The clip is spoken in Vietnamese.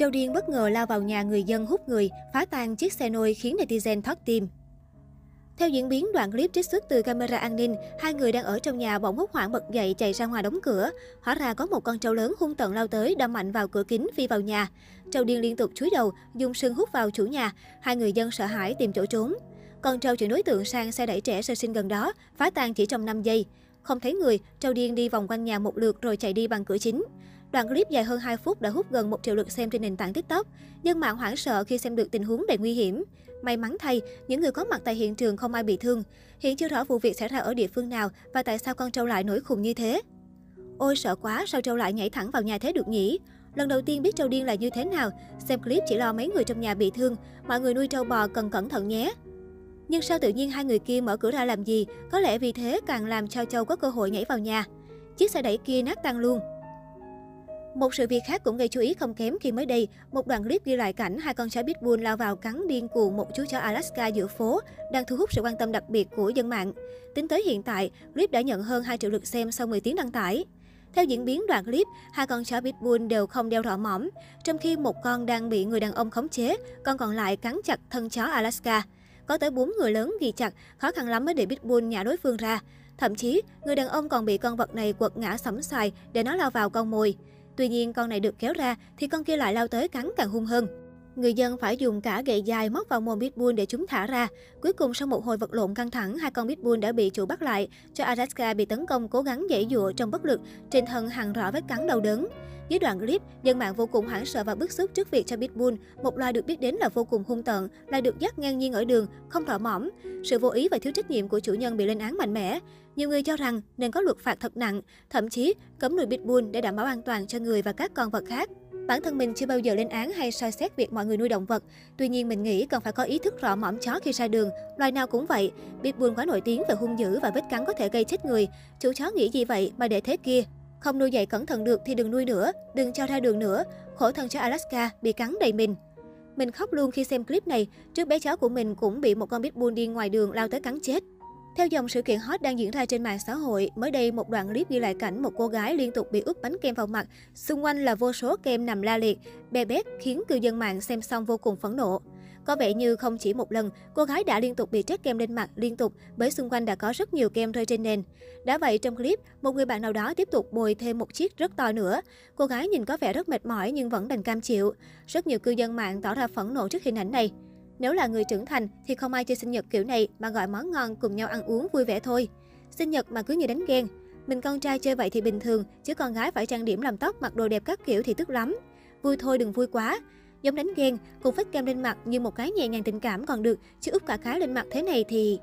Châu Điên bất ngờ lao vào nhà người dân hút người, phá tan chiếc xe nôi khiến netizen thoát tim. Theo diễn biến đoạn clip trích xuất từ camera an ninh, hai người đang ở trong nhà bỗng hốt hoảng bật dậy chạy ra ngoài đóng cửa. Hóa ra có một con trâu lớn hung tận lao tới đâm mạnh vào cửa kính phi vào nhà. Trâu điên liên tục chúi đầu, dùng sừng hút vào chủ nhà. Hai người dân sợ hãi tìm chỗ trốn. Con trâu chuyển đối tượng sang xe đẩy trẻ sơ sinh gần đó, phá tan chỉ trong 5 giây. Không thấy người, trâu điên đi vòng quanh nhà một lượt rồi chạy đi bằng cửa chính. Đoạn clip dài hơn 2 phút đã hút gần 1 triệu lượt xem trên nền tảng TikTok. Dân mạng hoảng sợ khi xem được tình huống đầy nguy hiểm. May mắn thay, những người có mặt tại hiện trường không ai bị thương. Hiện chưa rõ vụ việc xảy ra ở địa phương nào và tại sao con trâu lại nổi khùng như thế. Ôi sợ quá, sao trâu lại nhảy thẳng vào nhà thế được nhỉ? Lần đầu tiên biết trâu điên là như thế nào, xem clip chỉ lo mấy người trong nhà bị thương, mọi người nuôi trâu bò cần cẩn thận nhé. Nhưng sao tự nhiên hai người kia mở cửa ra làm gì? Có lẽ vì thế càng làm cho Châu có cơ hội nhảy vào nhà. Chiếc xe đẩy kia nát tan luôn. Một sự việc khác cũng gây chú ý không kém khi mới đây, một đoạn clip ghi lại cảnh hai con chó pitbull lao vào cắn điên cuồng một chú chó Alaska giữa phố, đang thu hút sự quan tâm đặc biệt của dân mạng. Tính tới hiện tại, clip đã nhận hơn 2 triệu lượt xem sau 10 tiếng đăng tải. Theo diễn biến đoạn clip, hai con chó pitbull đều không đeo rõ mõm, trong khi một con đang bị người đàn ông khống chế, con còn lại cắn chặt thân chó Alaska. Có tới 4 người lớn ghi chặt, khó khăn lắm mới để pitbull nhả đối phương ra. Thậm chí, người đàn ông còn bị con vật này quật ngã sẫm xoài để nó lao vào con mồi. Tuy nhiên, con này được kéo ra thì con kia lại lao tới cắn càng hung hơn. Người dân phải dùng cả gậy dài móc vào mồm pitbull để chúng thả ra. Cuối cùng sau một hồi vật lộn căng thẳng, hai con pitbull đã bị chủ bắt lại. Cho Alaska bị tấn công cố gắng dãy dụa trong bất lực, trên thân hằn rõ vết cắn đau đớn. Dưới đoạn clip, dân mạng vô cùng hoảng sợ và bức xúc trước việc cho pitbull, một loài được biết đến là vô cùng hung tợn, lại được dắt ngang nhiên ở đường, không rõ mõm. Sự vô ý và thiếu trách nhiệm của chủ nhân bị lên án mạnh mẽ. Nhiều người cho rằng nên có luật phạt thật nặng, thậm chí cấm nuôi pitbull để đảm bảo an toàn cho người và các con vật khác. Bản thân mình chưa bao giờ lên án hay soi xét việc mọi người nuôi động vật. Tuy nhiên mình nghĩ cần phải có ý thức rõ mõm chó khi ra đường. Loài nào cũng vậy. Pitbull quá nổi tiếng về hung dữ và vết cắn có thể gây chết người. Chủ chó nghĩ gì vậy mà để thế kia? Không nuôi dạy cẩn thận được thì đừng nuôi nữa, đừng cho ra đường nữa. Khổ thân cho Alaska bị cắn đầy mình. Mình khóc luôn khi xem clip này, trước bé chó của mình cũng bị một con pitbull đi ngoài đường lao tới cắn chết. Theo dòng sự kiện hot đang diễn ra trên mạng xã hội, mới đây một đoạn clip ghi lại cảnh một cô gái liên tục bị úp bánh kem vào mặt, xung quanh là vô số kem nằm la liệt, bè bét khiến cư dân mạng xem xong vô cùng phẫn nộ. Có vẻ như không chỉ một lần, cô gái đã liên tục bị trét kem lên mặt liên tục bởi xung quanh đã có rất nhiều kem rơi trên nền. Đã vậy trong clip, một người bạn nào đó tiếp tục bồi thêm một chiếc rất to nữa. Cô gái nhìn có vẻ rất mệt mỏi nhưng vẫn đành cam chịu. Rất nhiều cư dân mạng tỏ ra phẫn nộ trước hình ảnh này. Nếu là người trưởng thành thì không ai chơi sinh nhật kiểu này mà gọi món ngon cùng nhau ăn uống vui vẻ thôi. Sinh nhật mà cứ như đánh ghen. Mình con trai chơi vậy thì bình thường, chứ con gái phải trang điểm làm tóc, mặc đồ đẹp các kiểu thì tức lắm. Vui thôi đừng vui quá. Giống đánh ghen, cùng phết kem lên mặt như một cái nhẹ nhàng tình cảm còn được, chứ úp cả cái lên mặt thế này thì...